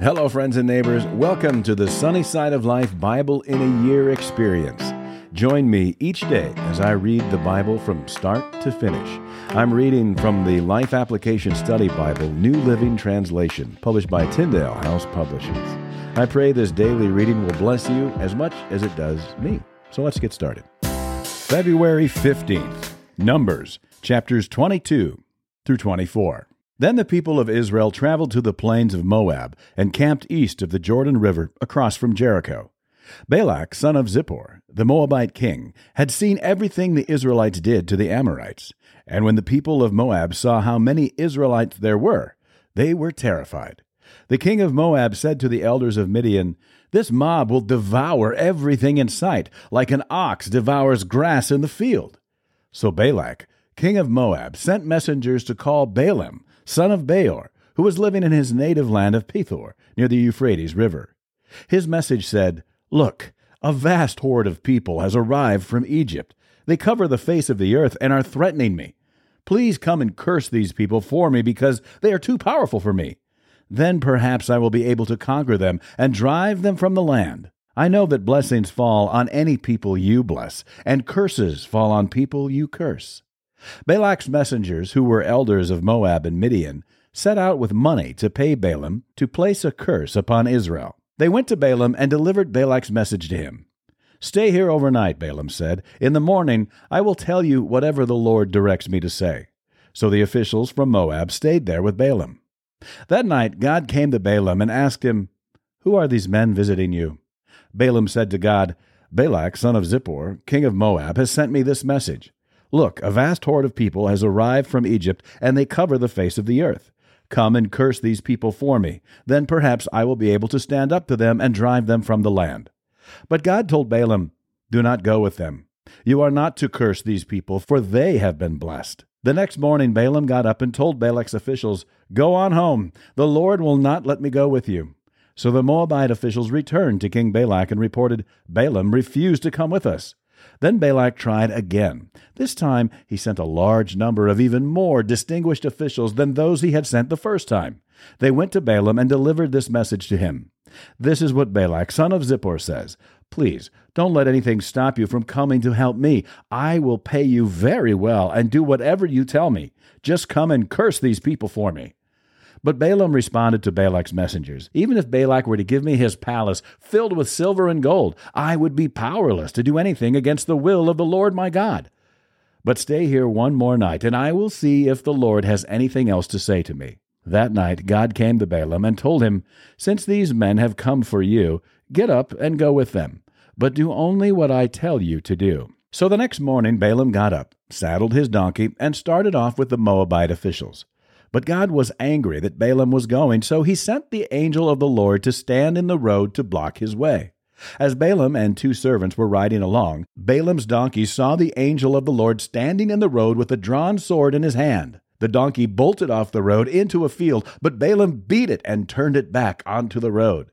Hello, friends and neighbors. Welcome to the Sunny Side of Life Bible in a Year experience. Join me each day as I read the Bible from start to finish. I'm reading from the Life Application Study Bible, New Living Translation, published by Tyndale House Publishers. I pray this daily reading will bless you as much as it does me. So let's get started. February 15th, Numbers, chapters 22 through 24. Then the people of Israel traveled to the plains of Moab and camped east of the Jordan River across from Jericho. Balak, son of Zippor, the Moabite king, had seen everything the Israelites did to the Amorites. And when the people of Moab saw how many Israelites there were, they were terrified. The king of Moab said to the elders of Midian, This mob will devour everything in sight, like an ox devours grass in the field. So Balak, king of Moab, sent messengers to call Balaam, son of Beor, who was living in his native land of Pethor, near the Euphrates River. His message said, Look, a vast horde of people has arrived from Egypt. They cover the face of the earth and are threatening me. Please come and curse these people for me because they are too powerful for me. Then perhaps I will be able to conquer them and drive them from the land. I know that blessings fall on any people you bless, and curses fall on people you curse. Balak's messengers, who were elders of Moab and Midian, set out with money to pay Balaam to place a curse upon Israel. They went to Balaam and delivered Balak's message to him. Stay here overnight, Balaam said. In the morning I will tell you whatever the Lord directs me to say. So the officials from Moab stayed there with Balaam. That night God came to Balaam and asked him, Who are these men visiting you? Balaam said to God, Balak, son of Zippor, king of Moab, has sent me this message. Look, a vast horde of people has arrived from Egypt, and they cover the face of the earth. Come and curse these people for me. Then perhaps I will be able to stand up to them and drive them from the land. But God told Balaam, Do not go with them. You are not to curse these people, for they have been blessed. The next morning Balaam got up and told Balak's officials, Go on home. The Lord will not let me go with you. So the Moabite officials returned to King Balak and reported, Balaam refused to come with us. Then Balak tried again. This time he sent a large number of even more distinguished officials than those he had sent the first time. They went to Balaam and delivered this message to him. This is what Balak, son of Zippor, says Please, don't let anything stop you from coming to help me. I will pay you very well and do whatever you tell me. Just come and curse these people for me. But Balaam responded to Balak's messengers Even if Balak were to give me his palace filled with silver and gold, I would be powerless to do anything against the will of the Lord my God. But stay here one more night, and I will see if the Lord has anything else to say to me. That night God came to Balaam and told him, Since these men have come for you, get up and go with them, but do only what I tell you to do. So the next morning Balaam got up, saddled his donkey, and started off with the Moabite officials. But God was angry that Balaam was going, so he sent the angel of the Lord to stand in the road to block his way. As Balaam and two servants were riding along, Balaam's donkey saw the angel of the Lord standing in the road with a drawn sword in his hand. The donkey bolted off the road into a field, but Balaam beat it and turned it back onto the road.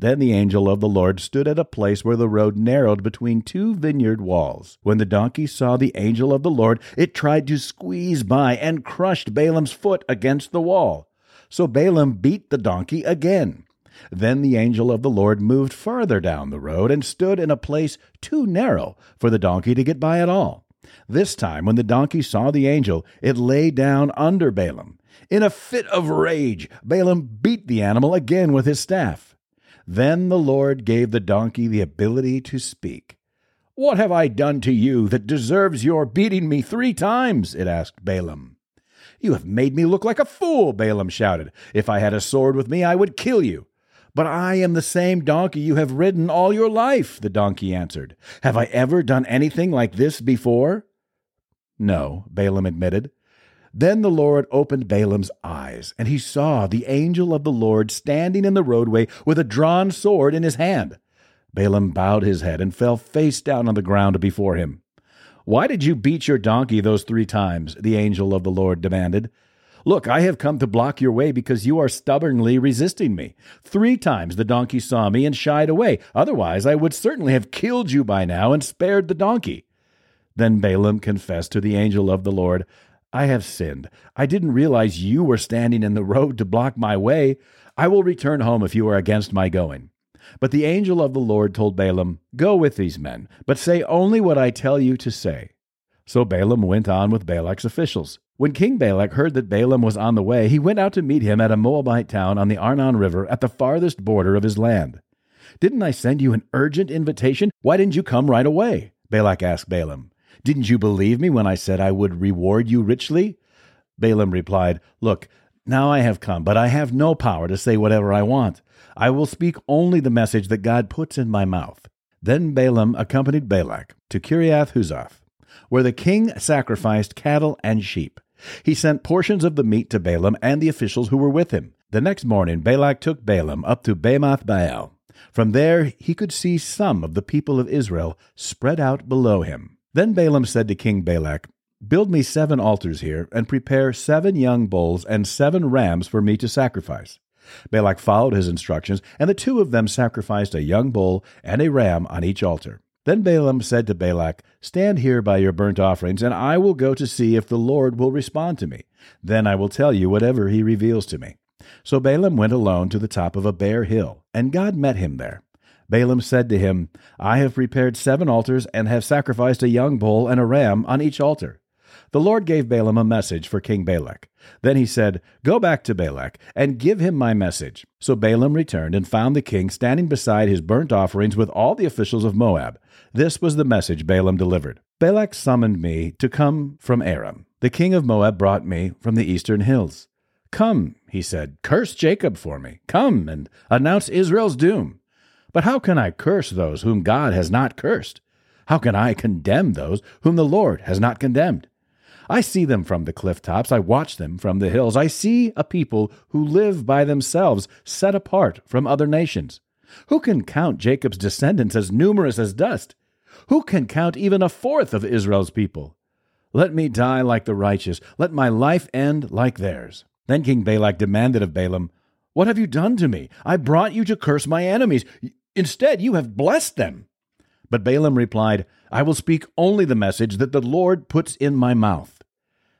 Then the angel of the Lord stood at a place where the road narrowed between two vineyard walls. When the donkey saw the angel of the Lord, it tried to squeeze by and crushed Balaam's foot against the wall. So Balaam beat the donkey again. Then the angel of the Lord moved farther down the road and stood in a place too narrow for the donkey to get by at all. This time, when the donkey saw the angel, it lay down under Balaam. In a fit of rage, Balaam beat the animal again with his staff. Then the Lord gave the donkey the ability to speak. What have I done to you that deserves your beating me three times? it asked Balaam. You have made me look like a fool, Balaam shouted. If I had a sword with me, I would kill you. But I am the same donkey you have ridden all your life, the donkey answered. Have I ever done anything like this before? No, Balaam admitted. Then the Lord opened Balaam's eyes, and he saw the angel of the Lord standing in the roadway with a drawn sword in his hand. Balaam bowed his head and fell face down on the ground before him. Why did you beat your donkey those three times? the angel of the Lord demanded. Look, I have come to block your way because you are stubbornly resisting me. Three times the donkey saw me and shied away. Otherwise, I would certainly have killed you by now and spared the donkey. Then Balaam confessed to the angel of the Lord, I have sinned. I didn't realize you were standing in the road to block my way. I will return home if you are against my going. But the angel of the Lord told Balaam, Go with these men, but say only what I tell you to say. So Balaam went on with Balak's officials. When King Balak heard that Balaam was on the way, he went out to meet him at a Moabite town on the Arnon River at the farthest border of his land. Didn't I send you an urgent invitation? Why didn't you come right away? Balak asked Balaam. Didn't you believe me when I said I would reward you richly? Balaam replied, Look, now I have come, but I have no power to say whatever I want. I will speak only the message that God puts in my mouth. Then Balaam accompanied Balak to Kiriath Huzoth, where the king sacrificed cattle and sheep. He sent portions of the meat to Balaam and the officials who were with him. The next morning Balak took Balaam up to Bamoth Baal. From there he could see some of the people of Israel spread out below him. Then Balaam said to King Balak, Build me seven altars here, and prepare seven young bulls and seven rams for me to sacrifice. Balak followed his instructions, and the two of them sacrificed a young bull and a ram on each altar. Then Balaam said to Balak, Stand here by your burnt offerings, and I will go to see if the Lord will respond to me. Then I will tell you whatever he reveals to me. So Balaam went alone to the top of a bare hill, and God met him there. Balaam said to him, I have prepared seven altars and have sacrificed a young bull and a ram on each altar. The Lord gave Balaam a message for King Balak. Then he said, Go back to Balak and give him my message. So Balaam returned and found the king standing beside his burnt offerings with all the officials of Moab. This was the message Balaam delivered. Balak summoned me to come from Aram. The king of Moab brought me from the eastern hills. Come, he said, curse Jacob for me. Come and announce Israel's doom. But how can I curse those whom God has not cursed? How can I condemn those whom the Lord has not condemned? I see them from the cliff tops. I watch them from the hills. I see a people who live by themselves, set apart from other nations. Who can count Jacob's descendants as numerous as dust? Who can count even a fourth of Israel's people? Let me die like the righteous. Let my life end like theirs. Then King Balak demanded of Balaam, What have you done to me? I brought you to curse my enemies. Instead, you have blessed them. But Balaam replied, I will speak only the message that the Lord puts in my mouth.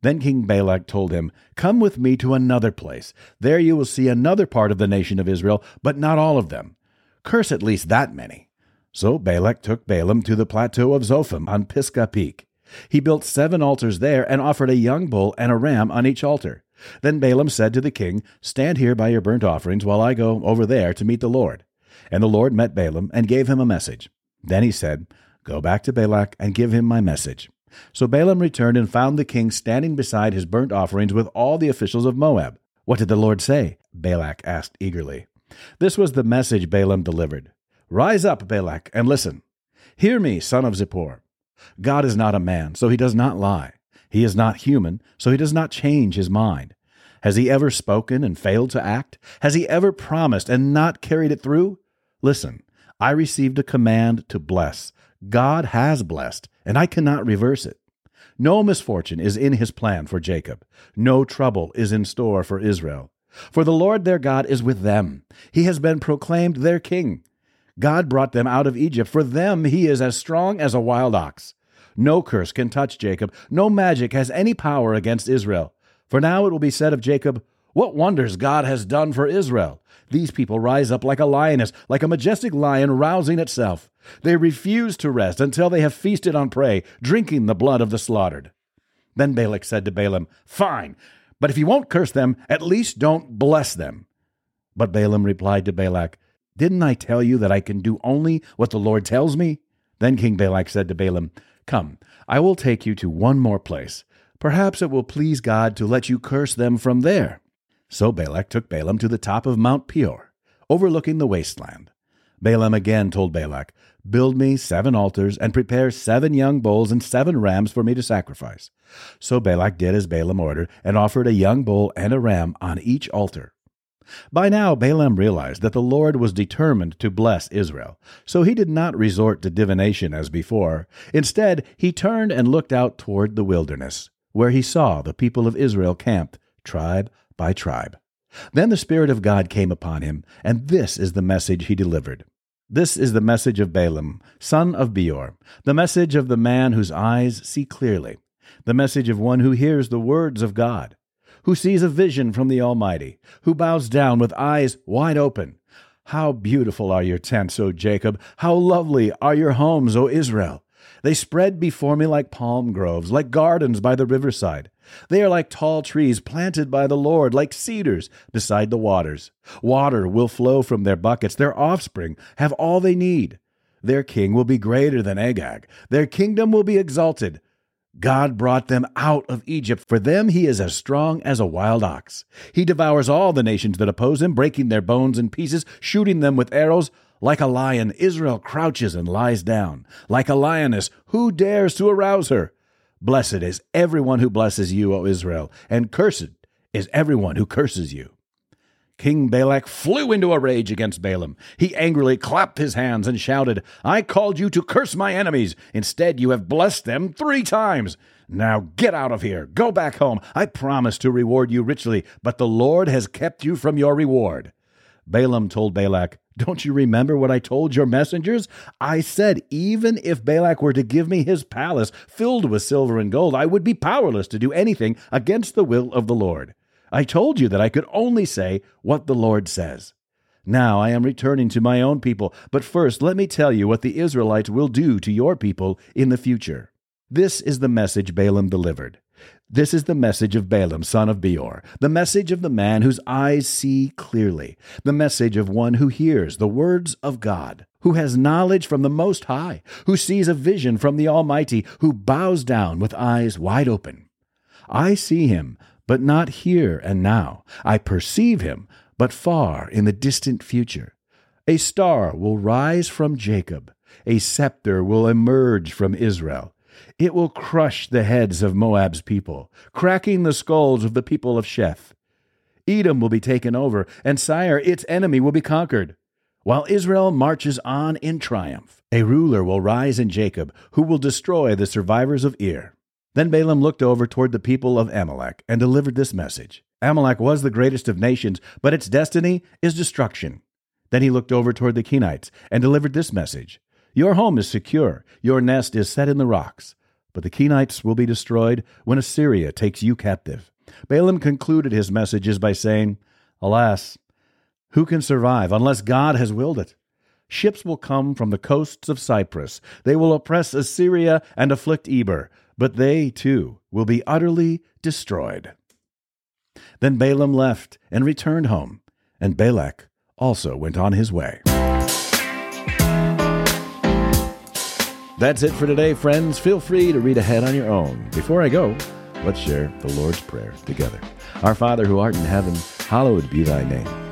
Then King Balak told him, Come with me to another place. There you will see another part of the nation of Israel, but not all of them. Curse at least that many. So Balak took Balaam to the plateau of Zophim on Pisgah Peak. He built seven altars there and offered a young bull and a ram on each altar. Then Balaam said to the king, Stand here by your burnt offerings while I go over there to meet the Lord. And the Lord met Balaam and gave him a message. Then he said, Go back to Balak and give him my message. So Balaam returned and found the king standing beside his burnt offerings with all the officials of Moab. What did the Lord say? Balak asked eagerly. This was the message Balaam delivered Rise up, Balak, and listen. Hear me, son of Zippor. God is not a man, so he does not lie. He is not human, so he does not change his mind. Has he ever spoken and failed to act? Has he ever promised and not carried it through? Listen, I received a command to bless. God has blessed, and I cannot reverse it. No misfortune is in his plan for Jacob. No trouble is in store for Israel. For the Lord their God is with them. He has been proclaimed their king. God brought them out of Egypt. For them he is as strong as a wild ox. No curse can touch Jacob. No magic has any power against Israel. For now it will be said of Jacob, What wonders God has done for Israel! These people rise up like a lioness, like a majestic lion rousing itself. They refuse to rest until they have feasted on prey, drinking the blood of the slaughtered. Then Balak said to Balaam, Fine, but if you won't curse them, at least don't bless them. But Balaam replied to Balak, Didn't I tell you that I can do only what the Lord tells me? Then King Balak said to Balaam, Come, I will take you to one more place. Perhaps it will please God to let you curse them from there. So Balak took Balaam to the top of Mount Peor, overlooking the wasteland. Balaam again told Balak, Build me seven altars, and prepare seven young bulls and seven rams for me to sacrifice. So Balak did as Balaam ordered, and offered a young bull and a ram on each altar. By now Balaam realized that the Lord was determined to bless Israel, so he did not resort to divination as before. Instead, he turned and looked out toward the wilderness, where he saw the people of Israel camped, tribe by tribe. Then the Spirit of God came upon him, and this is the message he delivered. This is the message of Balaam, son of Beor, the message of the man whose eyes see clearly, the message of one who hears the words of God, who sees a vision from the Almighty, who bows down with eyes wide open. How beautiful are your tents, O Jacob! How lovely are your homes, O Israel! They spread before me like palm groves, like gardens by the riverside. They are like tall trees planted by the Lord, like cedars beside the waters. Water will flow from their buckets. Their offspring have all they need. Their king will be greater than Agag. Their kingdom will be exalted. God brought them out of Egypt. For them he is as strong as a wild ox. He devours all the nations that oppose him, breaking their bones in pieces, shooting them with arrows. Like a lion, Israel crouches and lies down. Like a lioness, who dares to arouse her? Blessed is everyone who blesses you, O Israel, and cursed is everyone who curses you. King Balak flew into a rage against Balaam. He angrily clapped his hands and shouted, I called you to curse my enemies. Instead, you have blessed them three times. Now get out of here. Go back home. I promised to reward you richly, but the Lord has kept you from your reward. Balaam told Balak, don't you remember what I told your messengers? I said, even if Balak were to give me his palace filled with silver and gold, I would be powerless to do anything against the will of the Lord. I told you that I could only say what the Lord says. Now I am returning to my own people, but first let me tell you what the Israelites will do to your people in the future. This is the message Balaam delivered. This is the message of Balaam, son of Beor, the message of the man whose eyes see clearly, the message of one who hears the words of God, who has knowledge from the Most High, who sees a vision from the Almighty, who bows down with eyes wide open. I see him, but not here and now. I perceive him, but far in the distant future. A star will rise from Jacob, a scepter will emerge from Israel. It will crush the heads of Moab's people, cracking the skulls of the people of Sheth. Edom will be taken over, and Seir, its enemy, will be conquered. While Israel marches on in triumph, a ruler will rise in Jacob who will destroy the survivors of Ir. Then Balaam looked over toward the people of Amalek and delivered this message Amalek was the greatest of nations, but its destiny is destruction. Then he looked over toward the Kenites and delivered this message your home is secure, your nest is set in the rocks. But the Kenites will be destroyed when Assyria takes you captive. Balaam concluded his messages by saying, Alas, who can survive unless God has willed it? Ships will come from the coasts of Cyprus. They will oppress Assyria and afflict Eber, but they, too, will be utterly destroyed. Then Balaam left and returned home, and Balak also went on his way. That's it for today, friends. Feel free to read ahead on your own. Before I go, let's share the Lord's Prayer together. Our Father who art in heaven, hallowed be thy name.